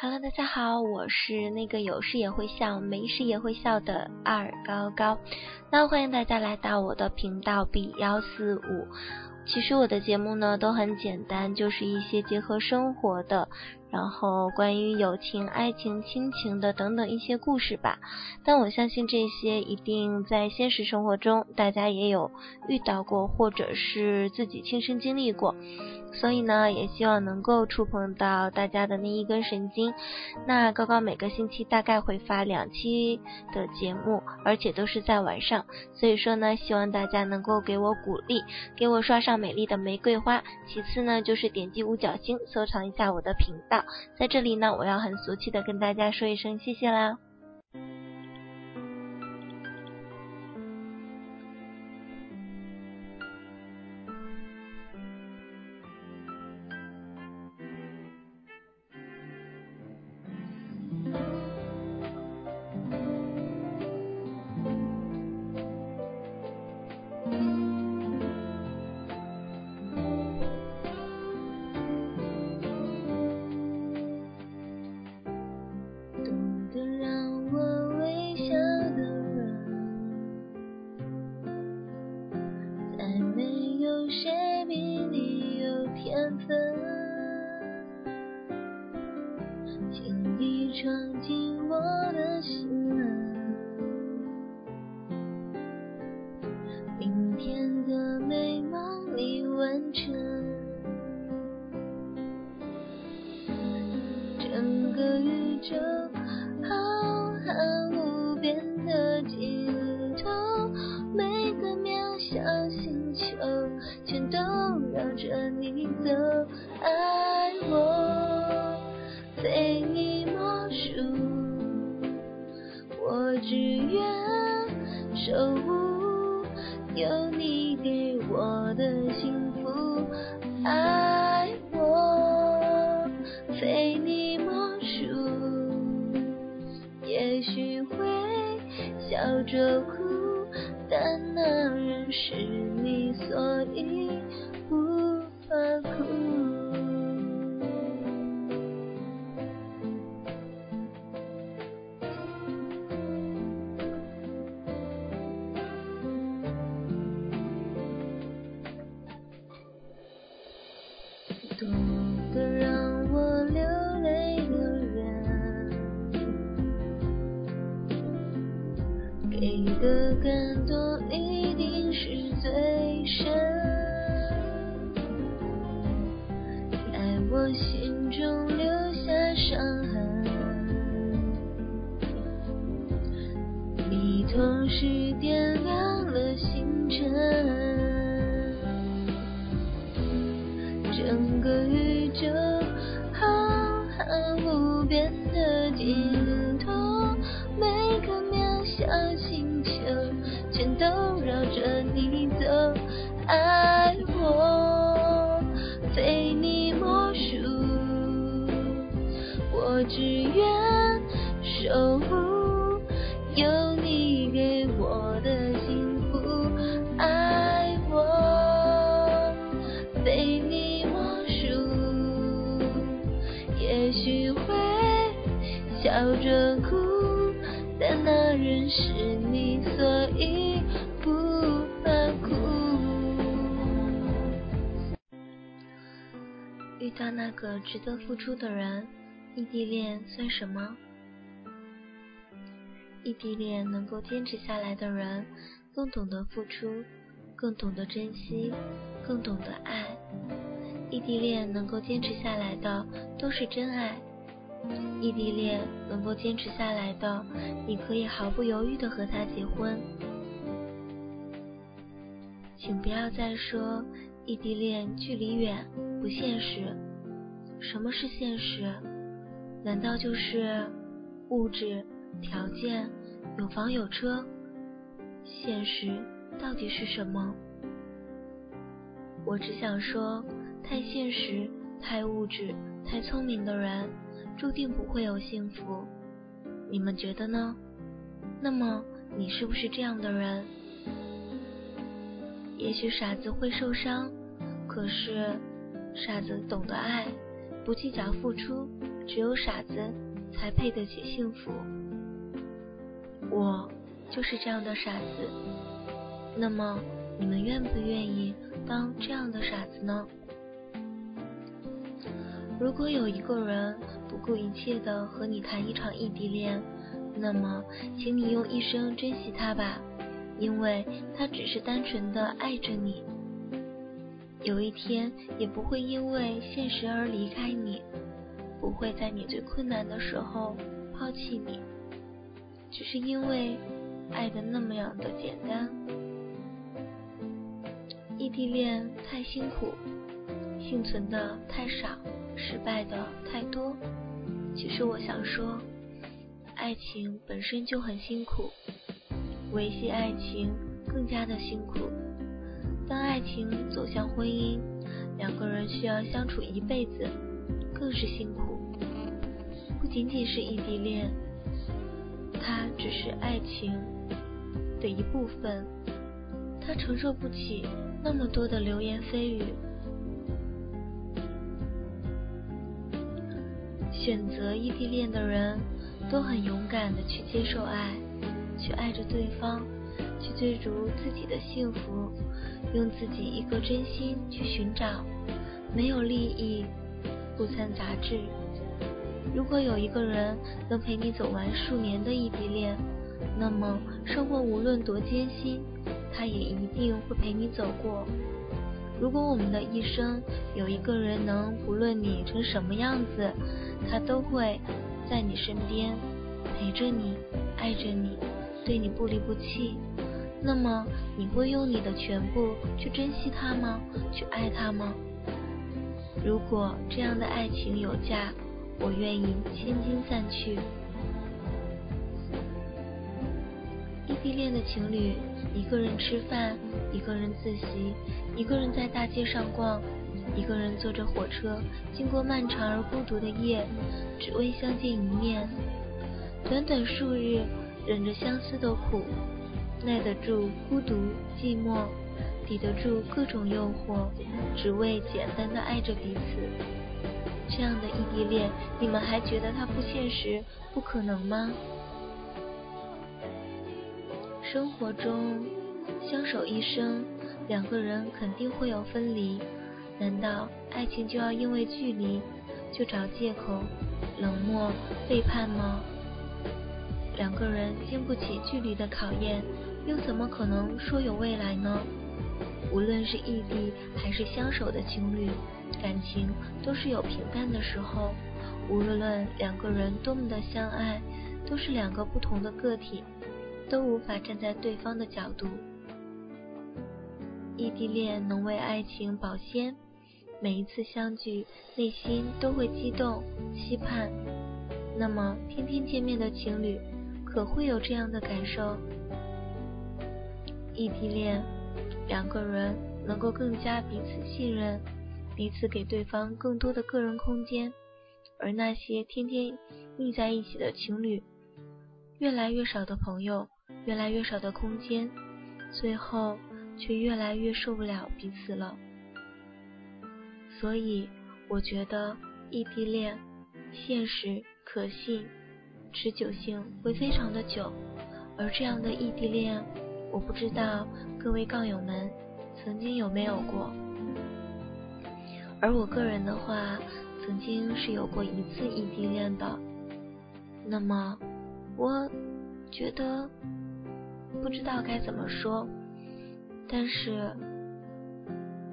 Hello，大家好，我是那个有事也会笑，没事也会笑的二高高。那欢迎大家来到我的频道 B 幺四五。其实我的节目呢都很简单，就是一些结合生活的。然后关于友情、爱情、亲情的等等一些故事吧，但我相信这些一定在现实生活中大家也有遇到过，或者是自己亲身经历过，所以呢，也希望能够触碰到大家的那一根神经。那高高每个星期大概会发两期的节目，而且都是在晚上，所以说呢，希望大家能够给我鼓励，给我刷上美丽的玫瑰花。其次呢，就是点击五角星，收藏一下我的频道。在这里呢，我要很俗气的跟大家说一声谢谢啦。个宇宙浩瀚无边的尽头，每个渺小星球全都绕着你走，爱我，非你莫属。我只愿守护有你给我的幸福，笑给的感动一定是最深，我只愿守护有你给我的幸福，爱我非你。也许会笑着哭，但那人是你，所以不怕哭。遇到那个值得付出的人，异地恋算什么？异地恋能够坚持下来的人，更懂得付出，更懂得珍惜，更懂得爱。异地恋能够坚持下来的都是真爱，异地恋能够坚持下来的，你可以毫不犹豫的和他结婚。请不要再说异地恋距离远不现实，什么是现实？难道就是物质条件有房有车？现实到底是什么？我只想说。太现实、太物质、太聪明的人，注定不会有幸福。你们觉得呢？那么你是不是这样的人？也许傻子会受伤，可是傻子懂得爱，不计较付出，只有傻子才配得起幸福。我就是这样的傻子。那么，你们愿不愿意当这样的傻子呢？如果有一个人不顾一切的和你谈一场异地恋，那么，请你用一生珍惜他吧，因为他只是单纯的爱着你。有一天也不会因为现实而离开你，不会在你最困难的时候抛弃你，只是因为爱的那么样的简单。异地恋太辛苦，幸存的太少，失败的太多。其实我想说。爱情本身就很辛苦，维系爱情更加的辛苦。当爱情走向婚姻，两个人需要相处一辈子，更是辛苦。不仅仅是异地恋，它只是爱情的一部分，它承受不起那么多的流言蜚语。选择异地恋的人。都很勇敢的去接受爱，去爱着对方，去追逐自己的幸福，用自己一颗真心去寻找，没有利益，不参杂质。如果有一个人能陪你走完数年的异地恋，那么生活无论多艰辛，他也一定会陪你走过。如果我们的一生有一个人能不论你成什么样子，他都会。在你身边，陪着你，爱着你，对你不离不弃，那么你会用你的全部去珍惜他吗？去爱他吗？如果这样的爱情有价，我愿意千金散去。异地恋的情侣，一个人吃饭，一个人自习，一个人在大街上逛。一个人坐着火车，经过漫长而孤独的夜，只为相见一面。短短数日，忍着相思的苦，耐得住孤独寂寞，抵得住各种诱惑，只为简单的爱着彼此。这样的异地恋，你们还觉得它不现实、不可能吗？生活中，相守一生，两个人肯定会有分离。难道爱情就要因为距离就找借口冷漠背叛吗？两个人经不起距离的考验，又怎么可能说有未来呢？无论是异地还是相守的情侣，感情都是有平淡的时候。无论两个人多么的相爱，都是两个不同的个体，都无法站在对方的角度。异地恋能为爱情保鲜。每一次相聚，内心都会激动、期盼。那么，天天见面的情侣，可会有这样的感受？异地恋，两个人能够更加彼此信任，彼此给对方更多的个人空间。而那些天天腻在一起的情侣，越来越少的朋友，越来越少的空间，最后却越来越受不了彼此了。所以，我觉得异地恋现实、可信、持久性会非常的久。而这样的异地恋，我不知道各位杠友们曾经有没有过。而我个人的话，曾经是有过一次异地恋的。那么，我觉得不知道该怎么说，但是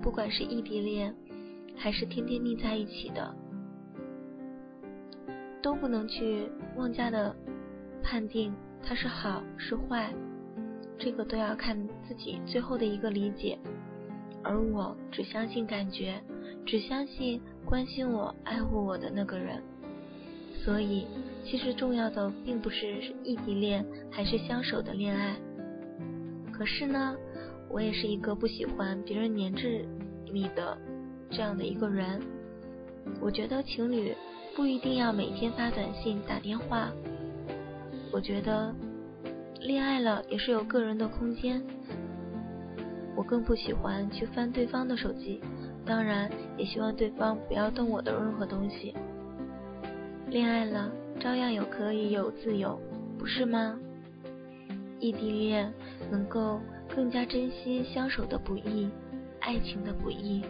不管是异地恋。还是天天腻在一起的，都不能去妄加的判定它是好是坏，这个都要看自己最后的一个理解。而我只相信感觉，只相信关心我、爱护我的那个人。所以，其实重要的并不是异地恋还是相守的恋爱。可是呢，我也是一个不喜欢别人黏着你的。这样的一个人，我觉得情侣不一定要每天发短信、打电话。我觉得恋爱了也是有个人的空间。我更不喜欢去翻对方的手机，当然也希望对方不要动我的任何东西。恋爱了照样有可以有自由，不是吗？异地恋能够更加珍惜相守的不易，爱情的不易。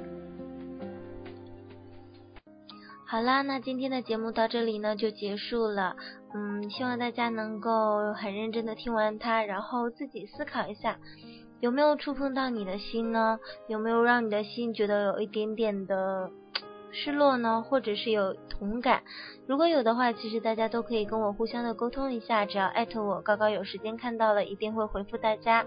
好啦，那今天的节目到这里呢就结束了。嗯，希望大家能够很认真的听完它，然后自己思考一下，有没有触碰到你的心呢？有没有让你的心觉得有一点点的失落呢？或者是有同感？如果有的话，其实大家都可以跟我互相的沟通一下，只要艾特我，高高有时间看到了一定会回复大家。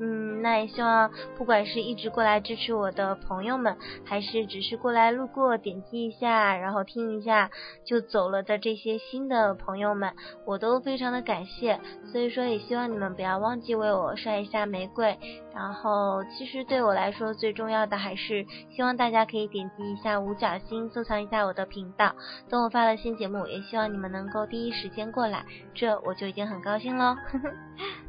嗯，那也希望不管是一直过来支持我的朋友们，还是只是过来路过点击一下，然后听一下就走了的这些新的朋友们，我都非常的感谢。所以说，也希望你们不要忘记为我刷一下玫瑰。然后，其实对我来说最重要的还是希望大家可以点击一下五角星，收藏一下我的频道。等我发了新节目，也希望你们能够第一时间过来，这我就已经很高兴喽。